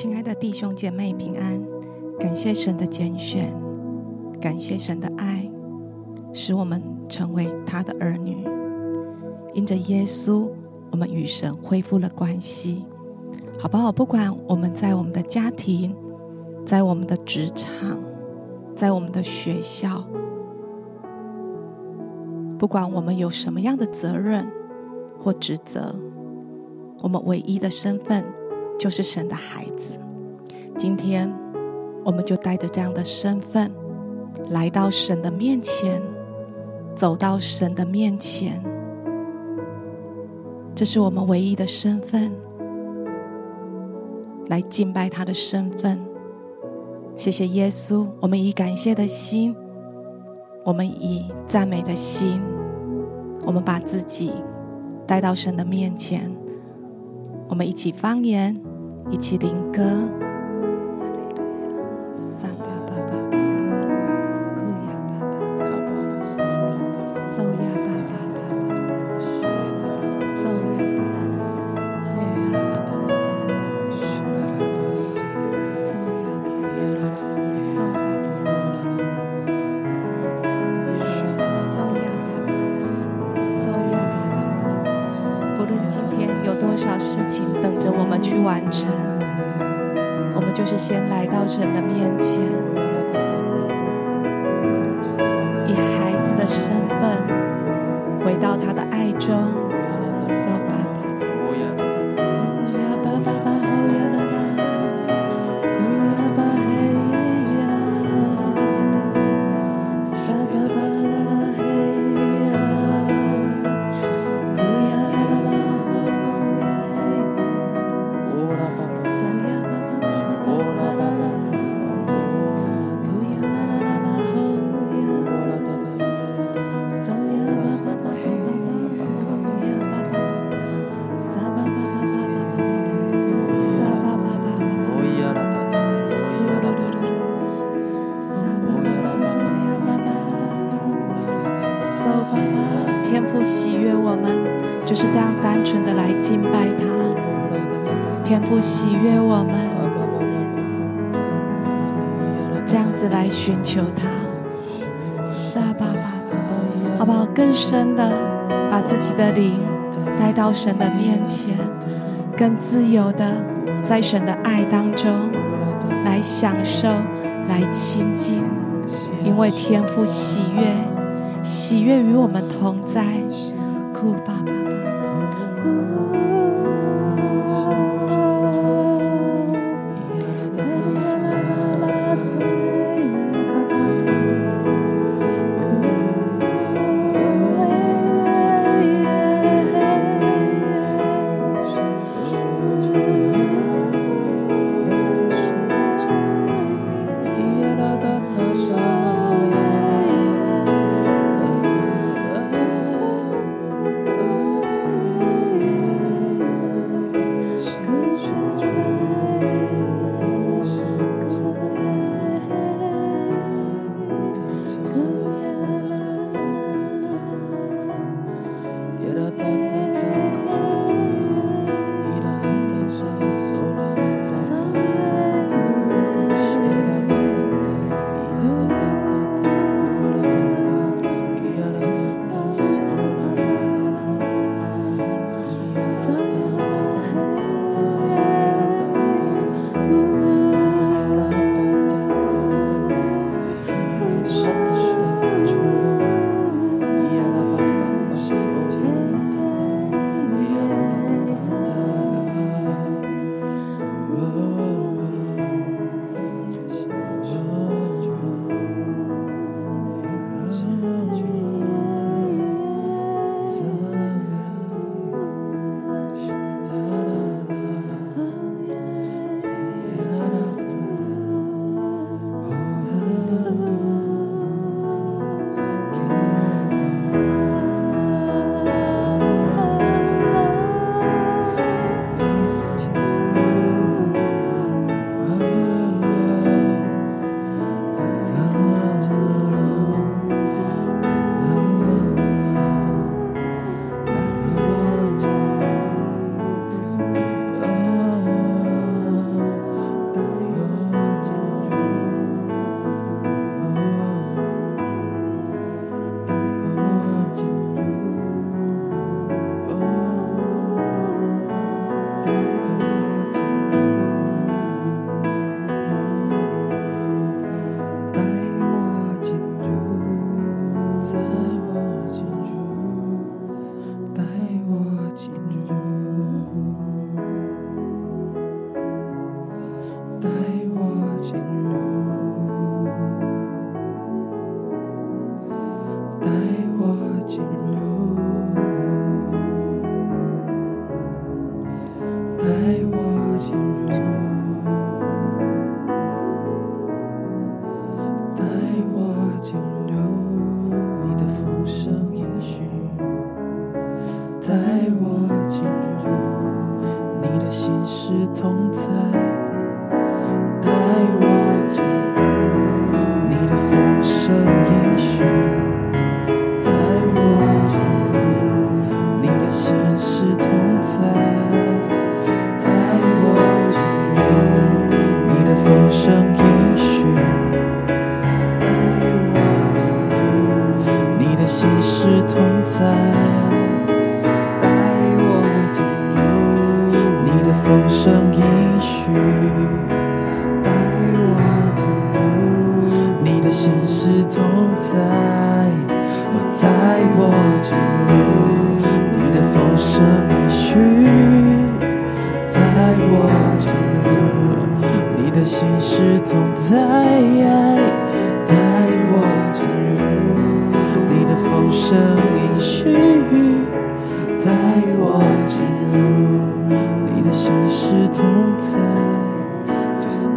亲爱的弟兄姐妹平安，感谢神的拣选，感谢神的爱，使我们成为他的儿女。因着耶稣，我们与神恢复了关系，好不好？不管我们在我们的家庭，在我们的职场，在我们的学校，不管我们有什么样的责任或职责，我们唯一的身份。就是神的孩子，今天我们就带着这样的身份来到神的面前，走到神的面前，这是我们唯一的身份，来敬拜他的身份。谢谢耶稣，我们以感谢的心，我们以赞美的心，我们把自己带到神的面前，我们一起方言。一起灵歌。先来深的把自己的灵带到神的面前，更自由的在神的爱当中来享受、来亲近，因为天父喜悦，喜悦与我们同在。哭爸爸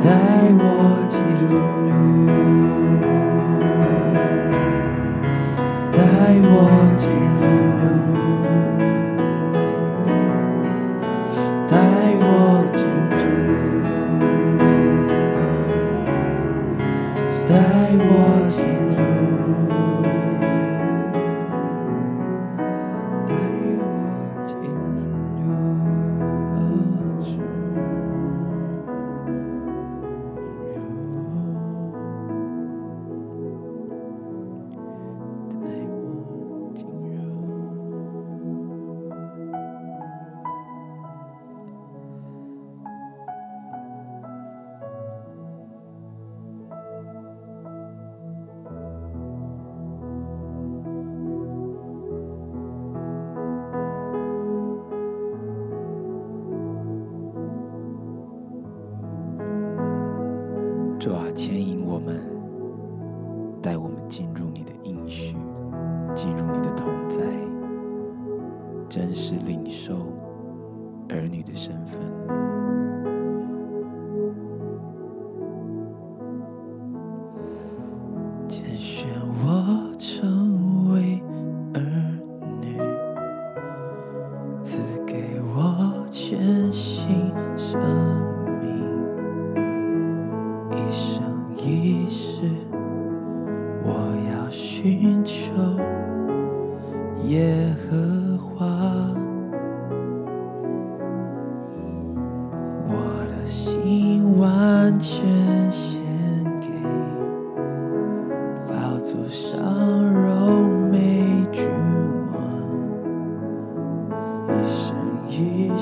带我进入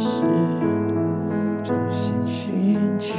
是重新寻求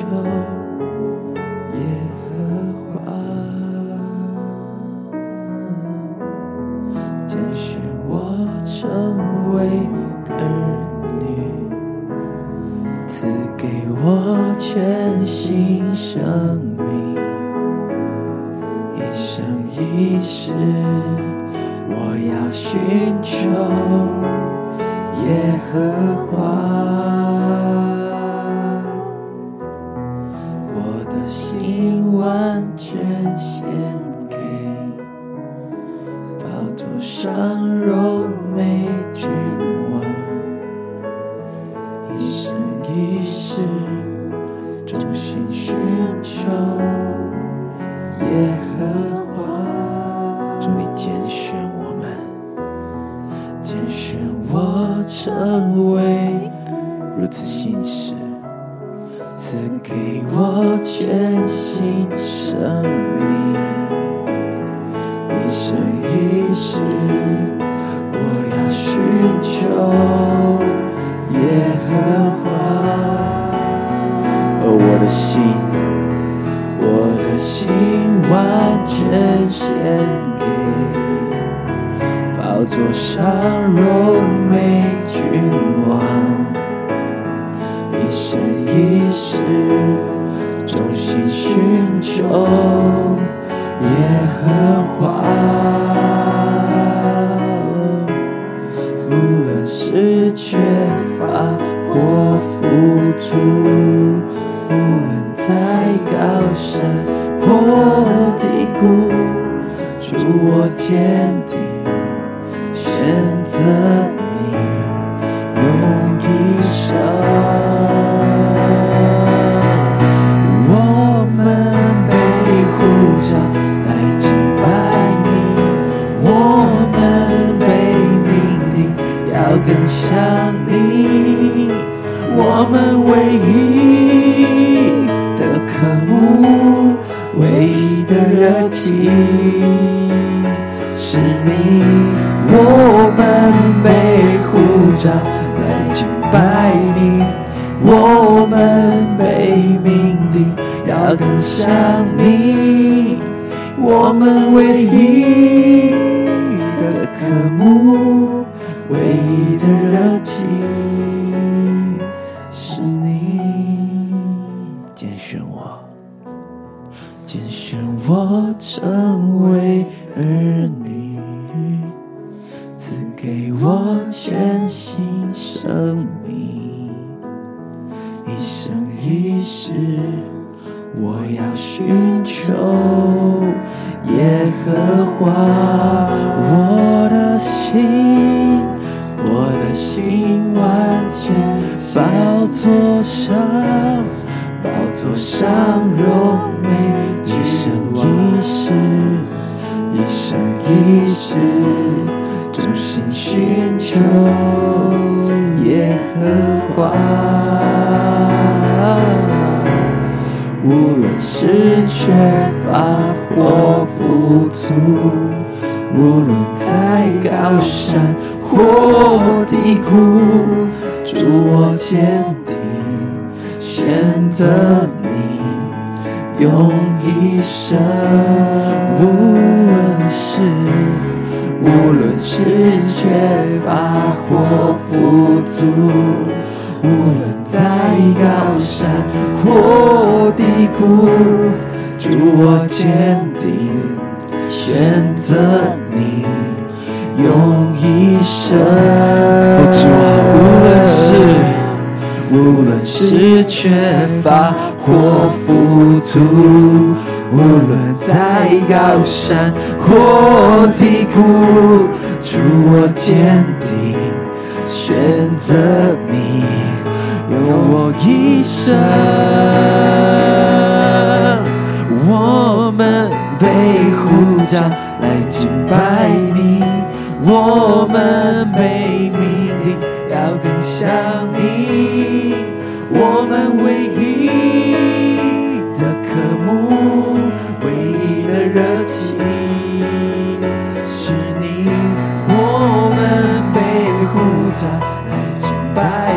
选择你用一生，我们被呼着来敬拜你，我们被命定要更像你，我们唯一的渴慕、唯一的热情，是你。我更想你我们为无论是缺乏或富足，无论在高山或低谷，祝我坚定选择你，用一生。无论是。无论是缺乏或富足，无论在高山或低谷，主我坚定选择你，用我一生。我们被呼召来敬拜你，我们被想你，我们唯一的科目，唯一的。热情是你，我们被呼召来敬拜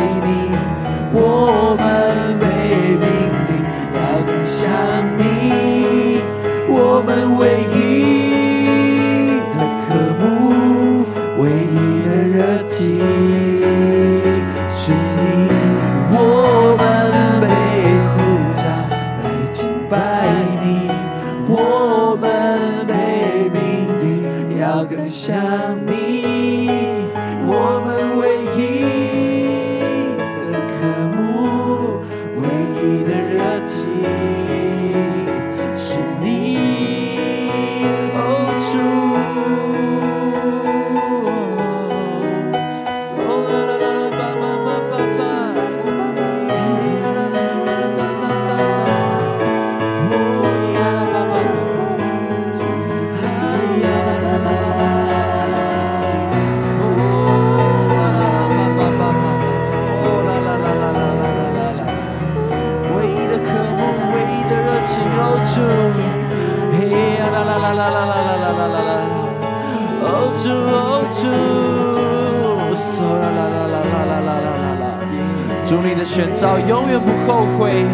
你的选召永远不后悔，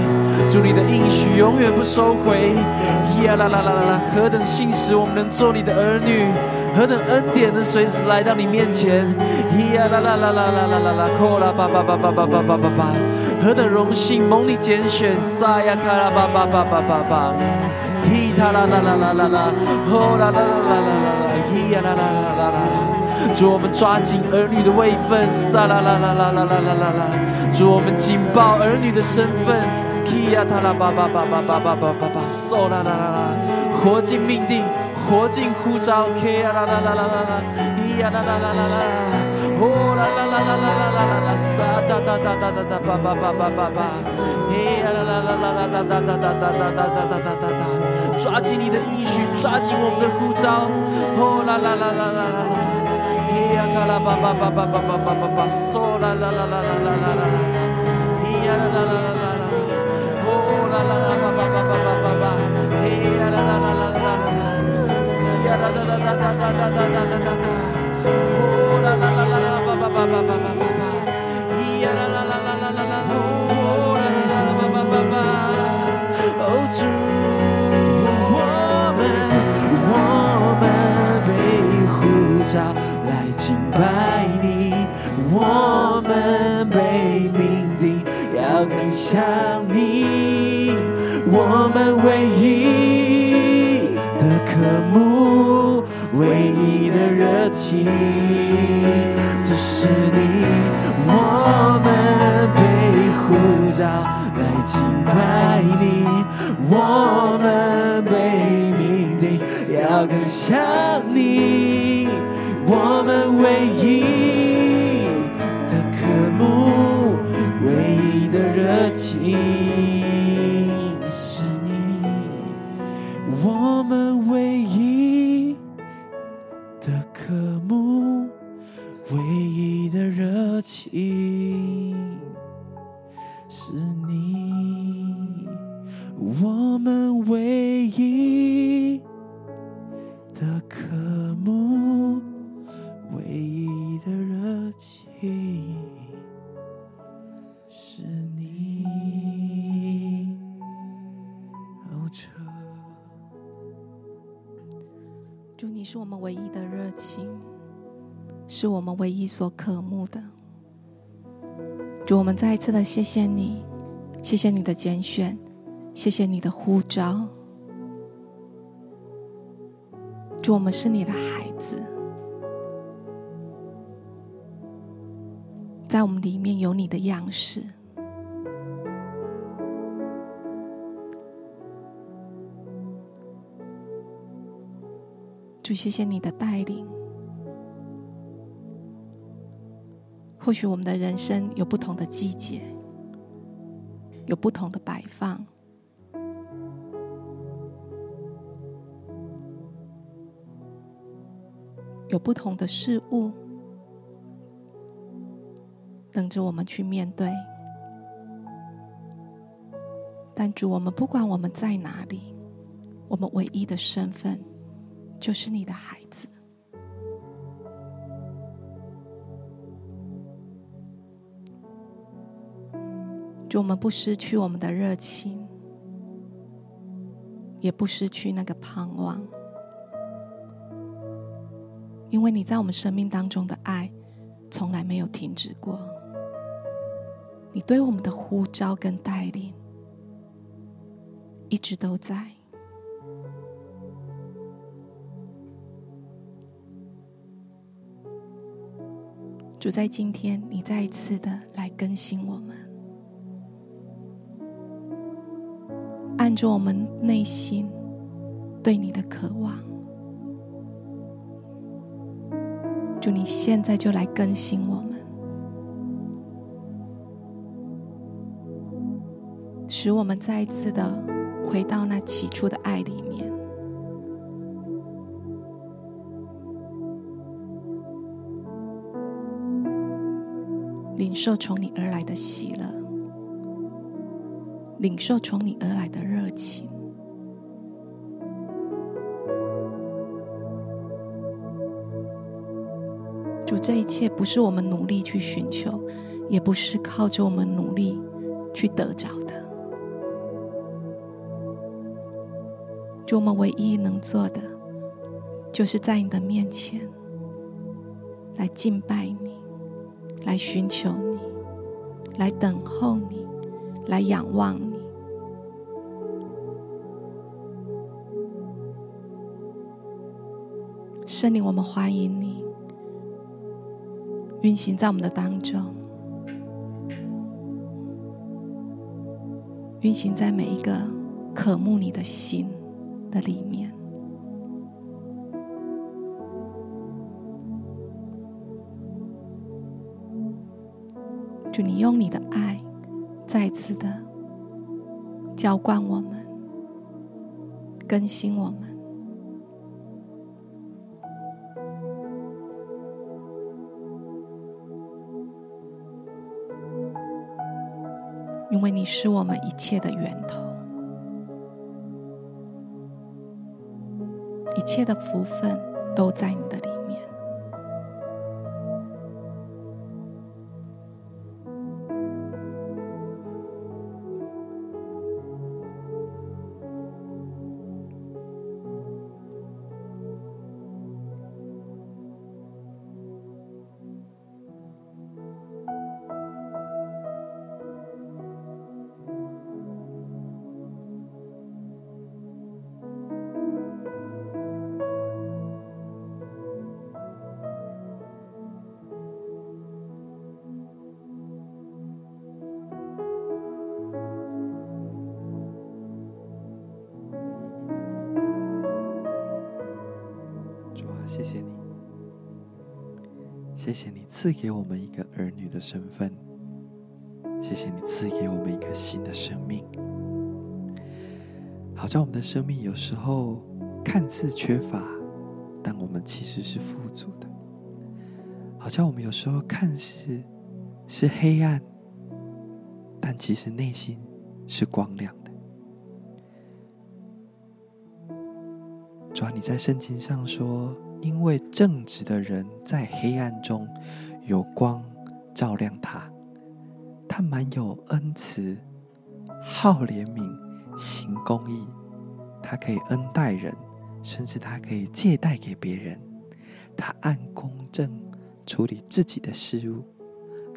祝你的应许永远不收回。呀啦啦啦啦啦！何等信实，我们能做你的儿女；何等恩典，能随时来到你面前。呀啦啦啦啦啦啦啦啦！啦啦啦啦啦啦啦何等荣幸，蒙你拣选，撒呀卡拉巴巴巴巴巴巴，咿塔啦啦啦啦啦啦，呼啦啦啦啦啦啦，咿呀啦啦啦啦啦啦。主，我们抓紧儿女的位分，撒啦啦啦啦啦啦啦啦啦。主，我们紧抱儿女的身份，呀塔啦巴巴巴巴巴巴巴巴巴，嗦啦啦啦啦，活进命定，活进呼召，咿呀啦啦啦啦啦啦，咿呀啦啦啦啦啦。呼啦啦啦啦啦啦啦啦啦，撒哒哒哒哒哒哒，叭叭叭叭叭叭，嘿呀啦啦啦啦啦啦哒哒哒哒哒哒哒哒哒哒哒，抓紧你的应许，抓紧我们的呼召，呼啦啦啦啦啦啦啦，Oh, true. 拜你，我们被命定要更像你，我们唯一的渴慕。唯一的热情，这是你，我们被呼召来敬拜你，我们被命定要更像你，们唯一是我们唯一所渴慕的。主，我们再一次的谢谢你，谢谢你的拣选，谢谢你的呼召。主，我们是你的孩子，在我们里面有你的样式。主，谢谢你的带领。或许我们的人生有不同的季节，有不同的摆放，有不同的事物等着我们去面对。但主，我们不管我们在哪里，我们唯一的身份。就是你的孩子，祝我们不失去我们的热情，也不失去那个盼望，因为你在我们生命当中的爱从来没有停止过，你对我们的呼召跟带领一直都在。主，在今天，你再一次的来更新我们，看着我们内心对你的渴望。主，你现在就来更新我们，使我们再一次的回到那起初的爱里面。领受从你而来的喜乐，领受从你而来的热情。主，这一切不是我们努力去寻求，也不是靠着我们努力去得着的。就我们唯一能做的，就是在你的面前来敬拜你。来寻求你，来等候你。来仰望你。圣灵，我们欢迎你运行在我们的当中，运行在每一个渴慕你的心的里面。祝你用你的爱，再次的浇灌我们，更新我们，因为你是我们一切的源头，一切的福分都在你的里面。赐给我们一个儿女的身份，谢谢你赐给我们一个新的生命。好像我们的生命有时候看似缺乏，但我们其实是富足的；好像我们有时候看似是黑暗，但其实内心是光亮的。主啊，你在圣经上说。因为正直的人在黑暗中有光照亮他，他满有恩慈，好怜悯，行公义，他可以恩待人，甚至他可以借贷给别人，他按公正处理自己的事务，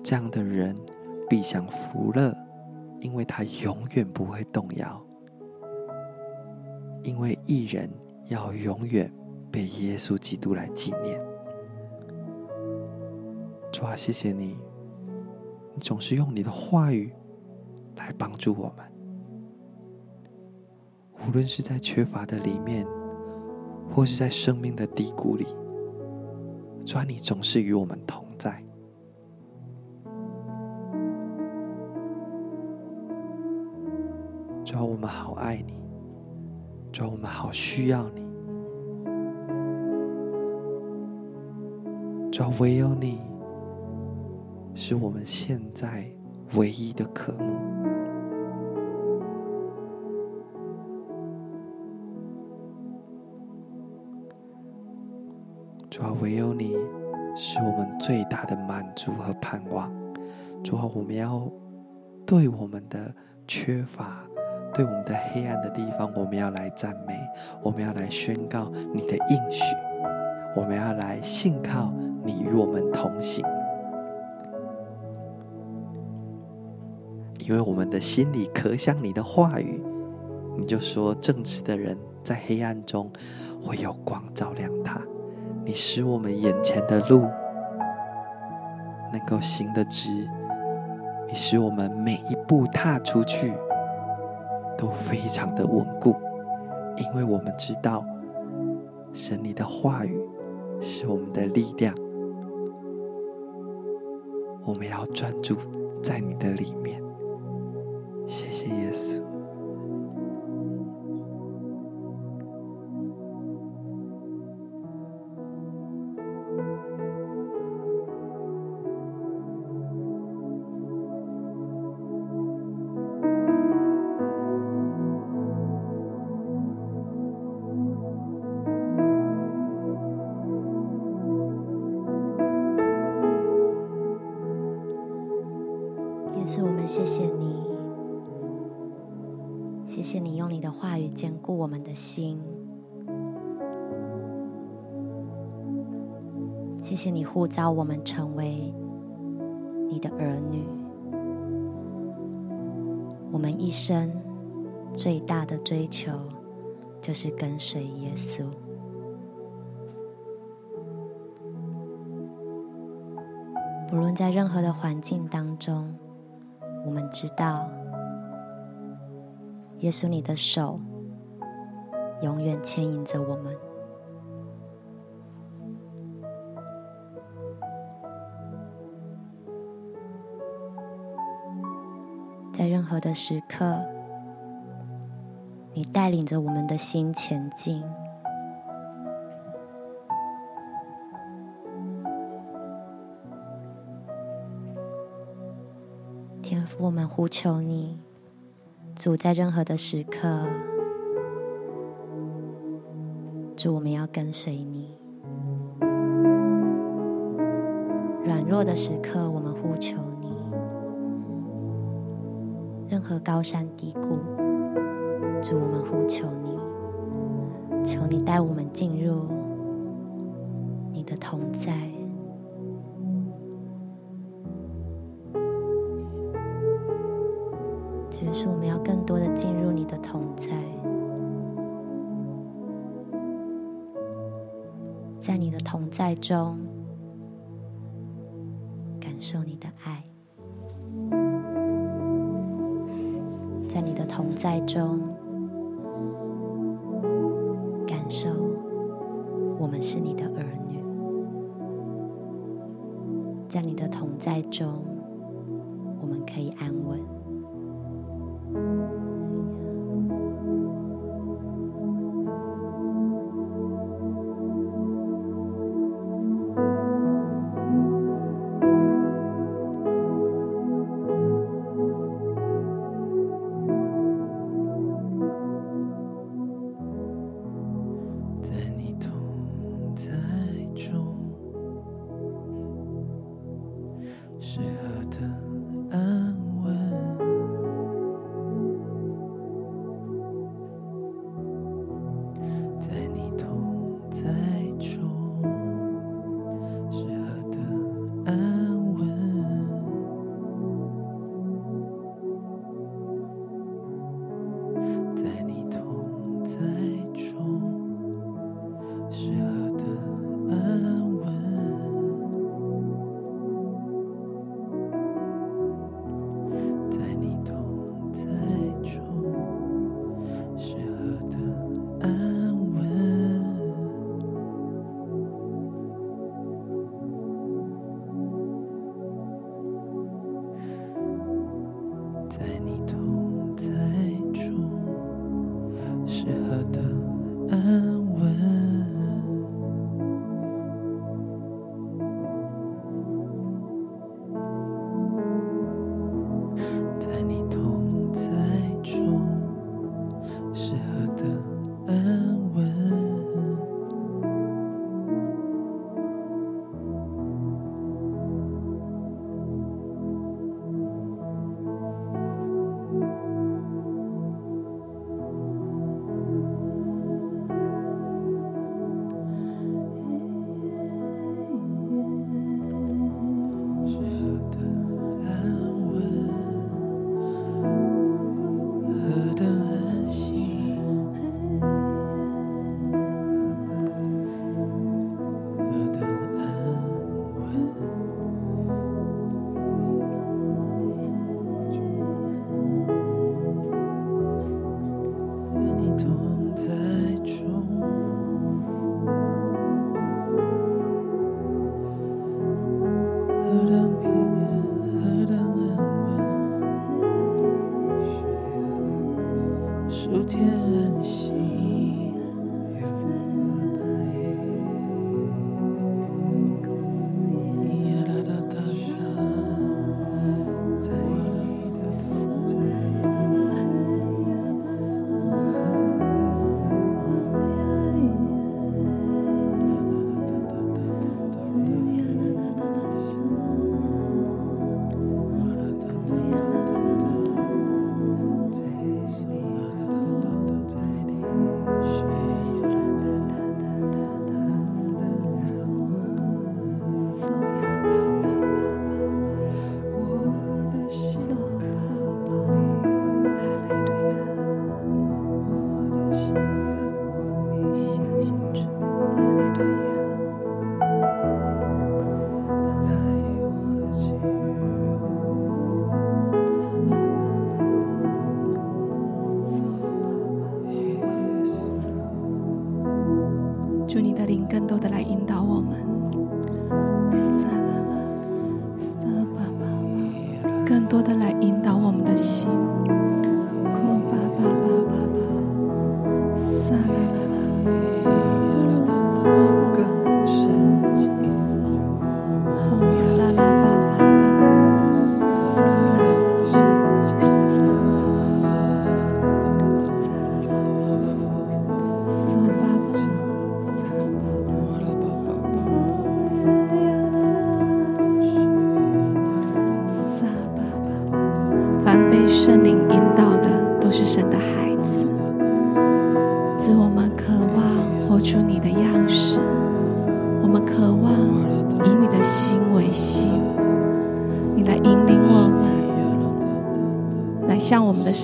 这样的人必享福乐，因为他永远不会动摇，因为义人要永远。被耶稣基督来纪念，主啊，谢谢你，你总是用你的话语来帮助我们，无论是在缺乏的里面，或是在生命的低谷里，主啊，你总是与我们同在，主啊，我们好爱你，主啊，我们好需要你。主，唯有你是我们现在唯一的渴慕。主啊，唯有你是我们最大的满足和盼望。主啊，我们要对我们的缺乏、对我们的黑暗的地方，我们要来赞美，我们要来宣告你的应许，我们要来信靠。你与我们同行，因为我们的心里渴想你的话语。你就说，正直的人在黑暗中会有光照亮他。你使我们眼前的路能够行得直，你使我们每一步踏出去都非常的稳固，因为我们知道，神你的话语是我们的力量。我们要专注在你的里面，谢谢耶稣。呼召我们成为你的儿女。我们一生最大的追求就是跟随耶稣。无论在任何的环境当中，我们知道，耶稣你的手永远牵引着我们。在任何的时刻，你带领着我们的心前进。天父，我们呼求你，主，在任何的时刻，主，我们要跟随你。软弱的时刻，我们呼求你。任何高山低谷，主，我们呼求你，求你带我们进入你的同在。就是我们要更多的进入你的同在，在你的同在中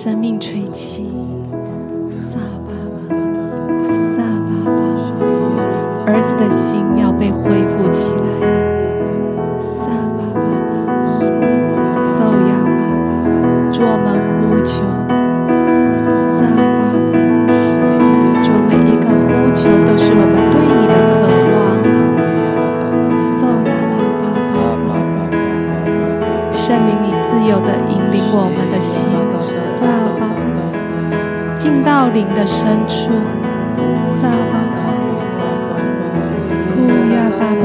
生命吹起，我们的心。进到灵的深处，撒巴巴巴，哭呀巴巴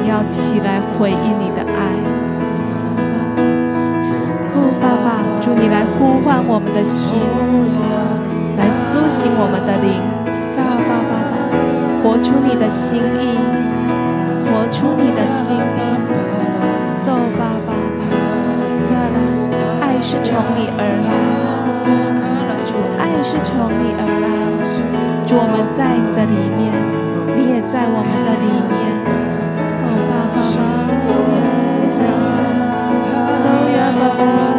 们要起来回应你的爱。哭，爸爸，祝你来呼唤我们的心，来苏醒我们的灵。撒爸爸，活出你的心意，活出你的心意。受爸爸，爱是从你而来，主爱是从你而来。主，我们在你的里面，你也在我们的里面。收呀，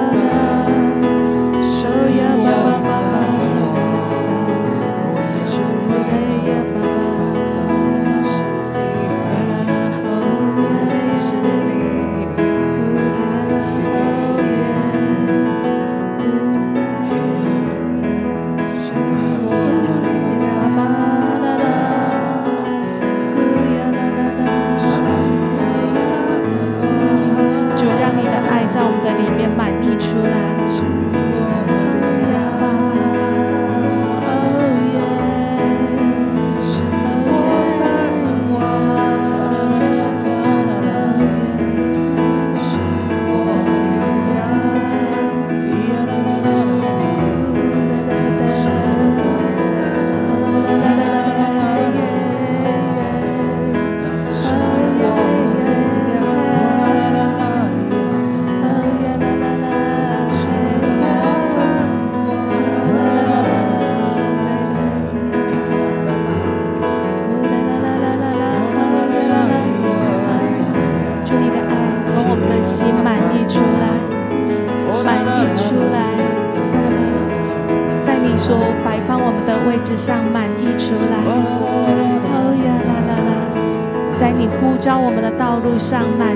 浪漫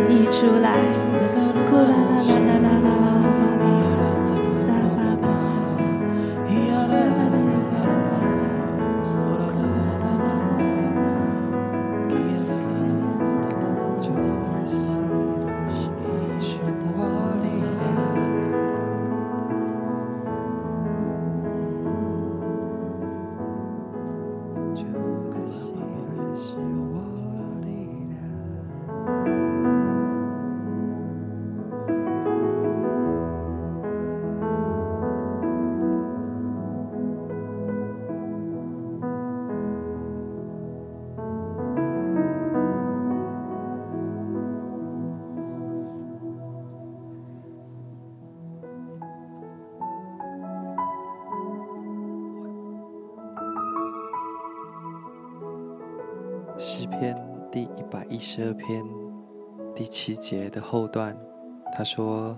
十二篇第七节的后段，他说：“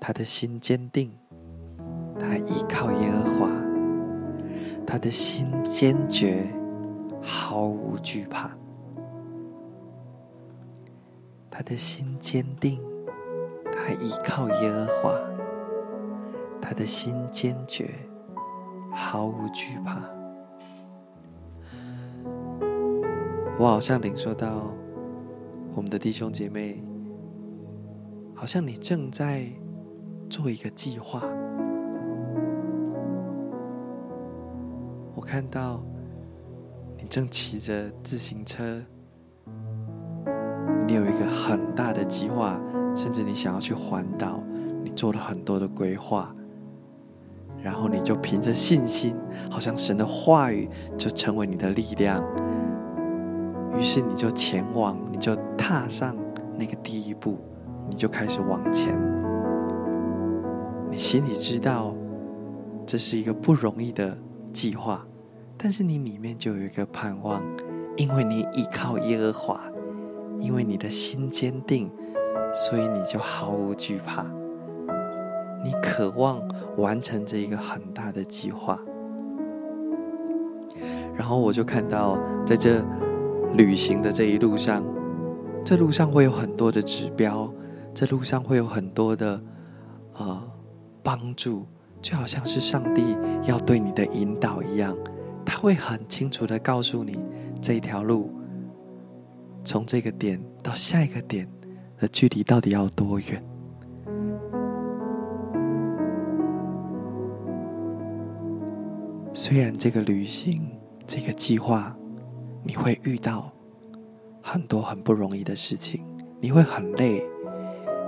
他的心坚定，他依靠耶和华，他的心坚决，毫无惧怕。他的心坚定，他依靠耶和华，他的心坚决，毫无惧怕。”我好像领受到，我们的弟兄姐妹，好像你正在做一个计划。我看到你正骑着自行车，你有一个很大的计划，甚至你想要去环岛，你做了很多的规划，然后你就凭着信心，好像神的话语就成为你的力量。于是你就前往，你就踏上那个第一步，你就开始往前。你心里知道这是一个不容易的计划，但是你里面就有一个盼望，因为你依靠耶和华，因为你的心坚定，所以你就毫无惧怕。你渴望完成这一个很大的计划，然后我就看到在这。旅行的这一路上，这路上会有很多的指标，这路上会有很多的呃帮助，就好像是上帝要对你的引导一样，他会很清楚的告诉你这一条路从这个点到下一个点的距离到底要多远。虽然这个旅行，这个计划。你会遇到很多很不容易的事情，你会很累，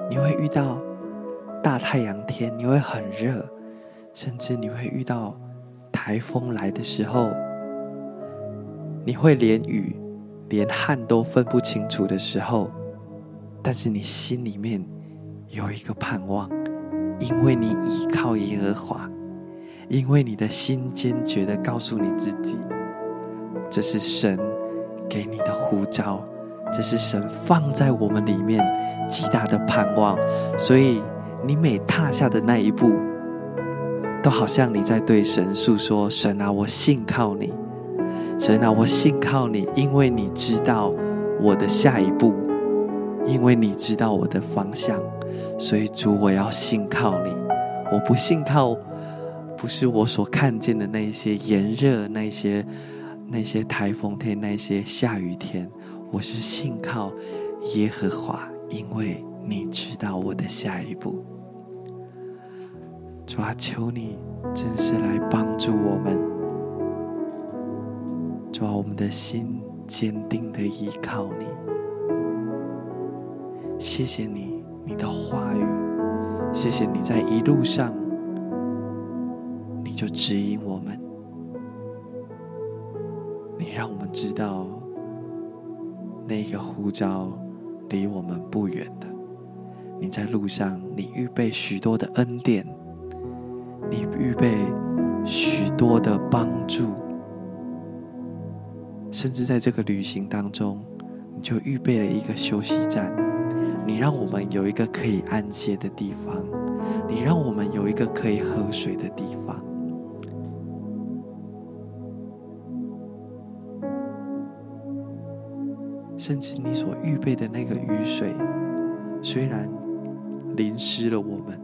你会遇到大太阳天，你会很热，甚至你会遇到台风来的时候，你会连雨、连汗都分不清楚的时候，但是你心里面有一个盼望，因为你依靠耶和华，因为你的心坚决的告诉你自己。这是神给你的呼召，这是神放在我们里面极大的盼望。所以你每踏下的那一步，都好像你在对神诉说：“神啊，我信靠你；神啊，我信靠你，因为你知道我的下一步，因为你知道我的方向。所以主，我要信靠你。我不信靠，不是我所看见的那些炎热，那些。”那些台风天，那些下雨天，我是信靠耶和华，因为你知道我的下一步。主啊，求你真是来帮助我们，主啊，我们的心坚定的依靠你。谢谢你，你的话语，谢谢你在一路上，你就指引我们。你让我们知道，那个呼召离我们不远的。你在路上，你预备许多的恩典，你预备许多的帮助，甚至在这个旅行当中，你就预备了一个休息站。你让我们有一个可以安歇的地方，你让我们有一个可以喝水的地甚至你所预备的那个雨水，虽然淋湿了我们，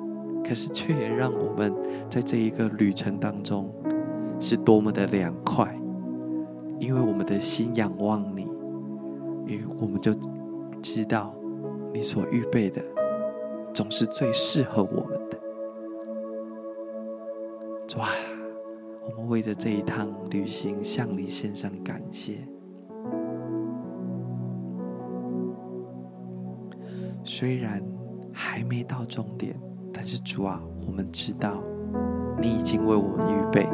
可是却也让我们在这一个旅程当中是多么的凉快，因为我们的心仰望你，与我们就知道你所预备的总是最适合我们的。哇！我们为着这一趟旅行向你献上感谢。虽然还没到终点，但是主啊，我们知道你已经为我们预备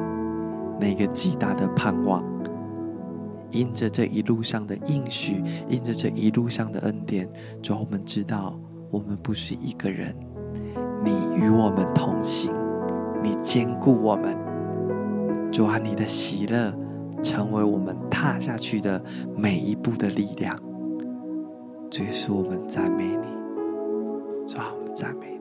那个极大的盼望。因着这一路上的应许，因着这一路上的恩典，主啊，我们知道我们不是一个人，你与我们同行，你坚固我们。主啊，你的喜乐成为我们踏下去的每一步的力量。主耶稣，我们赞美你，主啊，我们赞美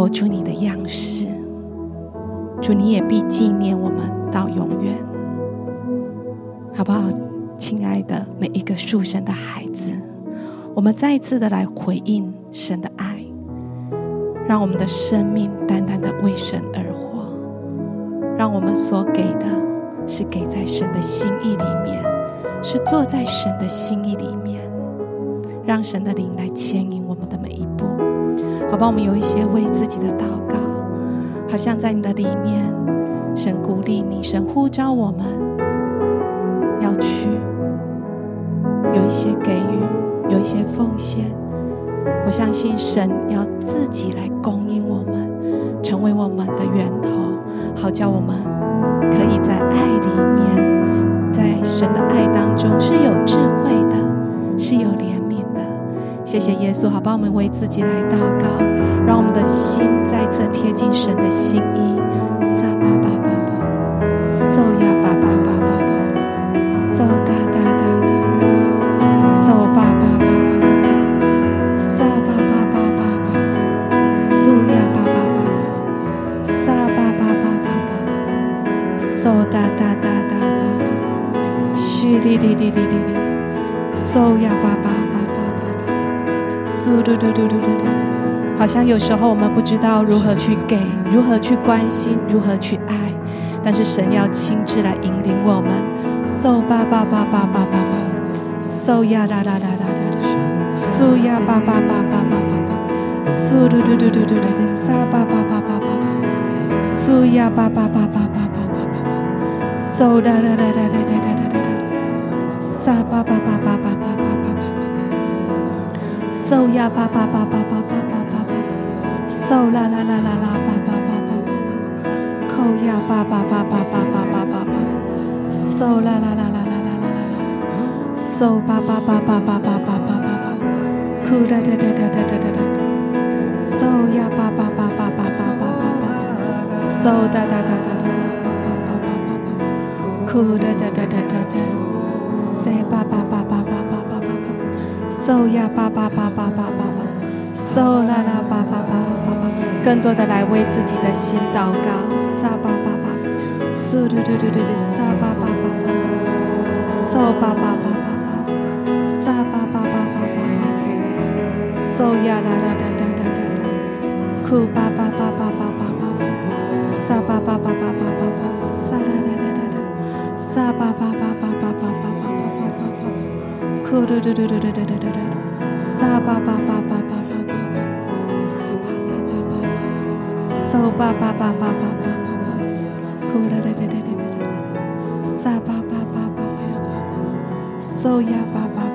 活出你的样式。祝你也必纪念我们到永远，好不好？亲爱的每一个属神的孩子，我们再一次的来回应神的爱，让我们的生命单单的为神而活，让我们所给的是给在神的心意里面。是坐在神的心意里面，让神的灵来牵引我们，好吧？我们有一些为自己的祷告，好像在你的里面，神鼓励你，神呼召我们要去，有一些给予，有一些奉献。我相信神要自己来供应我们，成为我们的源头，好叫我们可以在爱里面。在神的爱当中是有智慧的，是有怜。谢谢耶稣，好，帮我们为自己来祷告，让我们的心再次贴近神的心意。像有时候我们不知道如何去给，如何去关心，如何去爱，但是神要亲自来引领我们。嗖吧吧吧吧吧吧吧，嗖呀啦啦啦啦啦啦，嗖呀吧吧吧吧吧吧吧，嗖嘟嘟嘟嘟嘟嘟嘟，沙吧吧吧吧吧吧，嗖呀吧吧吧吧吧吧吧吧吧，嗖啦啦啦啦啦啦啦啦啦，沙吧吧吧吧吧吧吧吧吧吧，嗖呀吧吧吧吧吧吧吧吧吧，嗖啦啦啦啦啦吧吧吧吧吧吧，扣呀吧吧吧吧吧吧吧吧吧，嗖啦啦啦啦啦啦啦啦啦，嗖吧吧吧吧吧吧吧吧吧吧，哭 da da da da da da da da，嗖呀吧吧吧吧吧吧吧吧吧，嗖 da da da da da da ba ba ba ba ba，哭 da da da da da da，嗖吧吧吧吧吧吧吧吧吧，嗖呀吧吧吧吧吧吧吧，嗖啦啦吧吧吧吧吧，更多的来为自己的心祷告，撒吧吧吧，嗖嘟嘟嘟嘟嘟，撒吧吧吧吧，嗖吧吧吧吧吧，撒吧吧吧吧吧吧，嗖呀啦啦啦啦啦啦啦，哭吧吧吧吧吧吧吧吧，撒吧吧吧吧吧吧吧，撒啦啦啦啦啦，撒吧吧吧吧吧吧吧吧吧吧吧吧，哭嘟嘟嘟嘟嘟嘟嘟嘟嘟，撒吧吧吧吧 Oh Bapa Bapa So.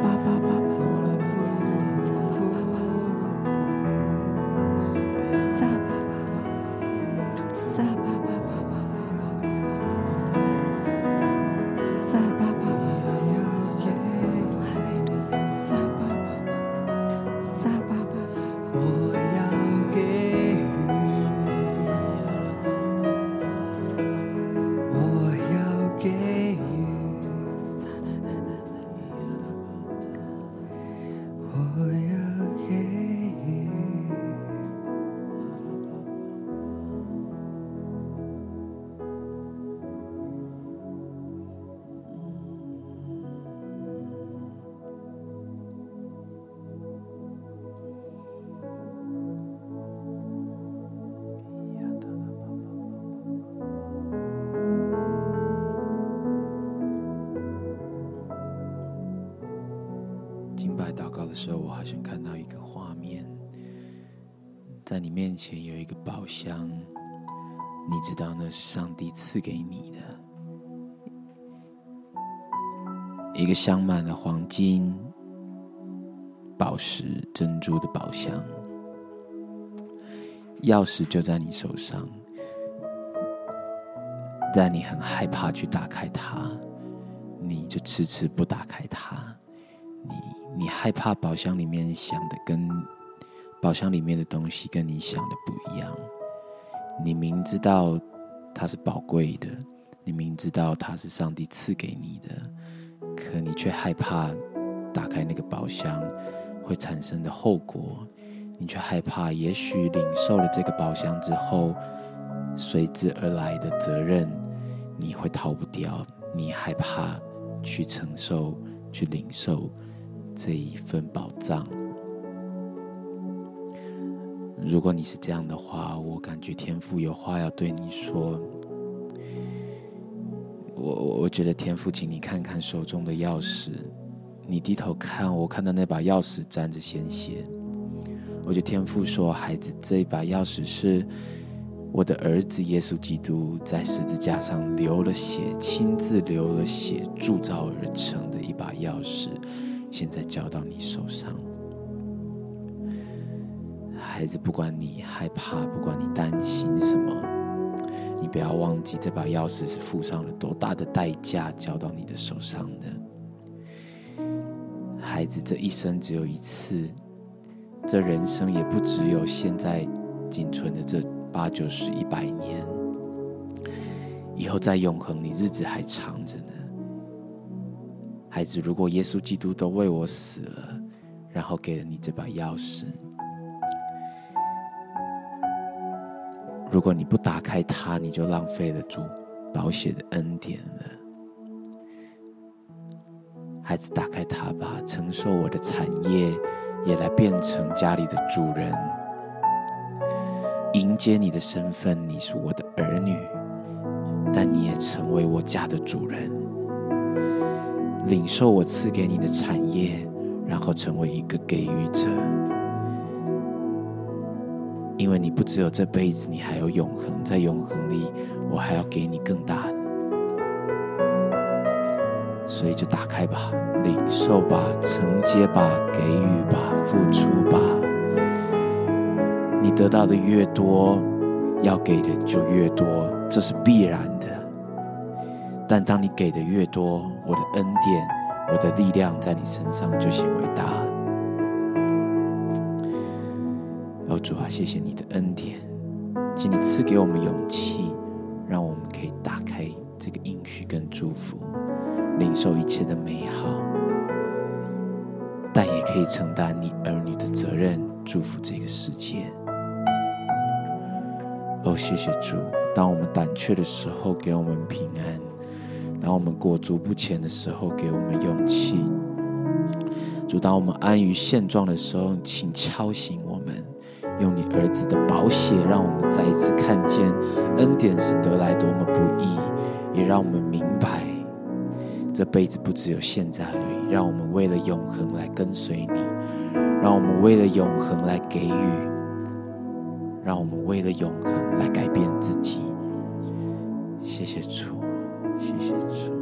宝箱，你知道那是上帝赐给你的，一个镶满了黄金、宝石、珍珠的宝箱，钥匙就在你手上，但你很害怕去打开它，你就迟迟不打开它。你你害怕宝箱里面想的跟宝箱里面的东西跟你想的不一样。你明知道它是宝贵的，你明知道它是上帝赐给你的，可你却害怕打开那个宝箱会产生的后果。你却害怕，也许领受了这个宝箱之后，随之而来的责任你会逃不掉。你害怕去承受、去领受。这一份宝藏，如果你是这样的话，我感觉天父有话要对你说。我我我觉得天父，请你看看手中的钥匙，你低头看，我看到那把钥匙沾着鲜血。我觉得天父说，孩子，这一把钥匙是我的儿子耶稣基督在十字架上流了血，亲自流了血铸造而成的一把钥匙。现在交到你手上，孩子，不管你害怕，不管你担心什么，你不要忘记这把钥匙是付上了多大的代价交到你的手上的。孩子，这一生只有一次，这人生也不只有现在仅存的这八九十一百年，以后在永恒，你日子还长着呢。孩子，如果耶稣基督都为我死了，然后给了你这把钥匙，如果你不打开它，你就浪费了主保险的恩典了。孩子，打开它吧，承受我的产业，也来变成家里的主人，迎接你的身份，你是我的儿女，但你也成为我家的主人，领受我赐给你的产业，然后成为一个给予者，因为你不只有这辈子，你还有永恒，在永恒里，我还要给你更大。所以就打开吧，领受吧，承接吧，给予吧，付出吧。你得到的越多，要给的就越多，这是必然的。但当你给的越多，我的恩典，我的力量在你身上就显为大。主啊，谢谢你的恩典，请你赐给我们勇气，让我们可以打开这个应许跟祝福。领受一切的美好，但也可以承担你儿女的责任，祝福这个世界。哦，谢谢主！当我们胆怯的时候，给我们平安；当我们裹足不前的时候，给我们勇气。主，当我们安于现状的时候，请敲醒，用你儿子的宝血，让我们再一次看见恩典是得来多么不易，也让我们明白。这辈子不只有现在而已，让我们为了永恒来跟随你，让我们为了永恒来给予，让我们为了永恒来改变自己。谢谢主，谢谢主。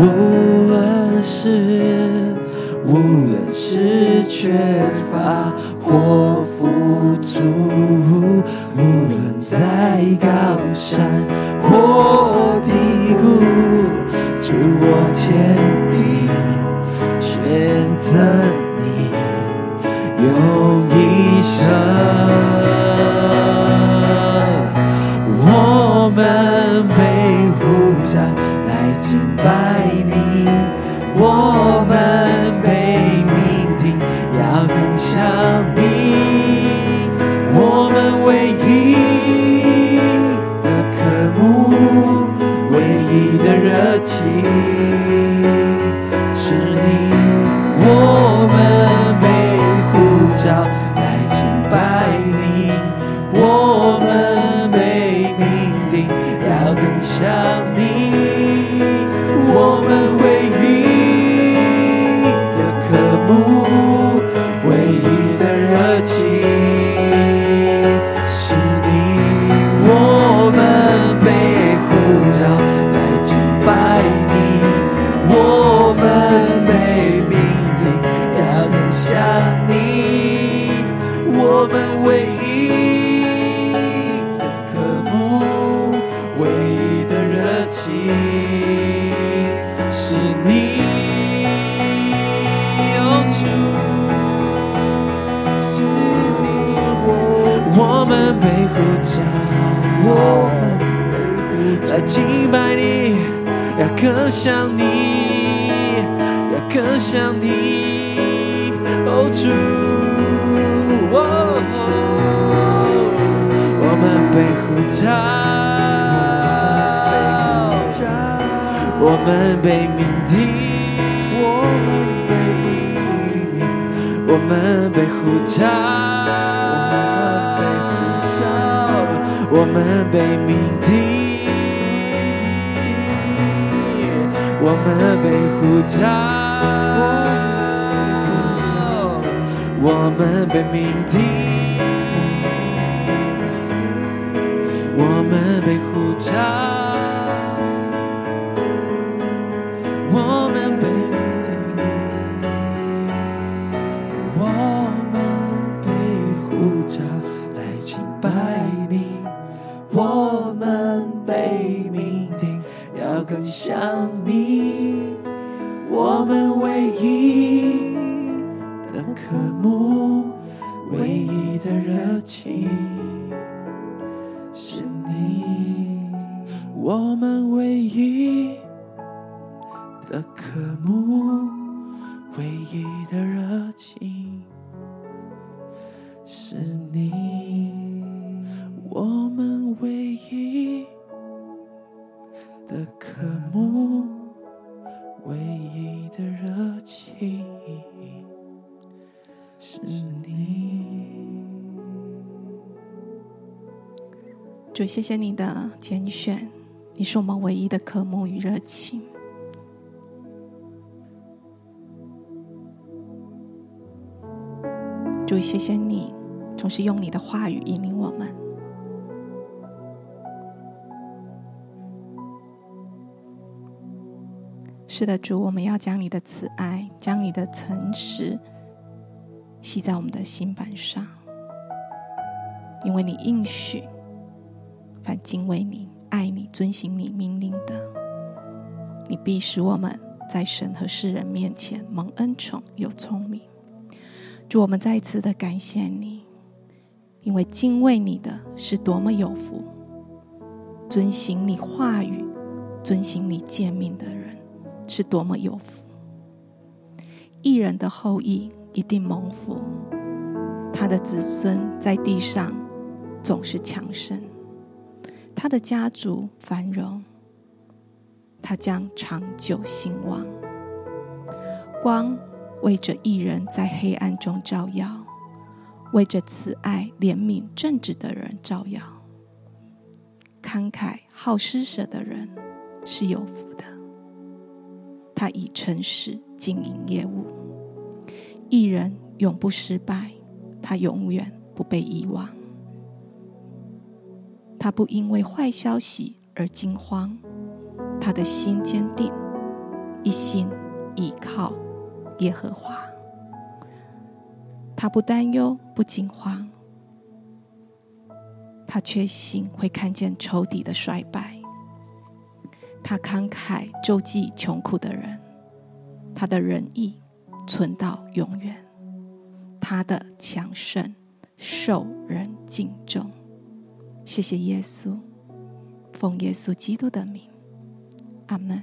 无论是无论是缺乏或富足，无论在高山或低谷，主我天地选择你，用一生，我们被护在。情。更像你，要更像你，哦主。我们被呼召，我们被命定，我们被呼召，我们被命定，我们被呼召，我们被命定。我们被呼召，主，谢谢你的拣选。你是我们唯一的渴慕与热情，主，谢谢你总是用你的话语引领我们。是的，主，我们要将你的慈爱、将你的诚实系在我们的心板上，因为你应许，凡敬畏你。爱你、遵行你命令的，你必使我们在神和世人面前蒙恩宠、又聪明。祝，我们再次的感谢你，因为敬畏你的是多么有福，遵行你话语、遵行你诫命的人是多么有福。一人的后裔一定蒙福，他的子孙在地上总是强盛。他的家族繁荣，他将长久兴旺。光为着义人在黑暗中照耀，为着慈爱怜悯正直的人照耀。慷慨好施舍的人是有福的，他以诚实经营业务。义人永不失败，他永远不被遗忘。他不因为坏消息而惊慌，他的心坚定，一心倚靠耶和华。他不担忧，不惊慌，他确信会看见仇敌的衰败。他慷慨周济穷苦的人，他的仁义存到永远，他的强盛受人敬重。谢谢耶稣，奉耶稣基督的名，阿门。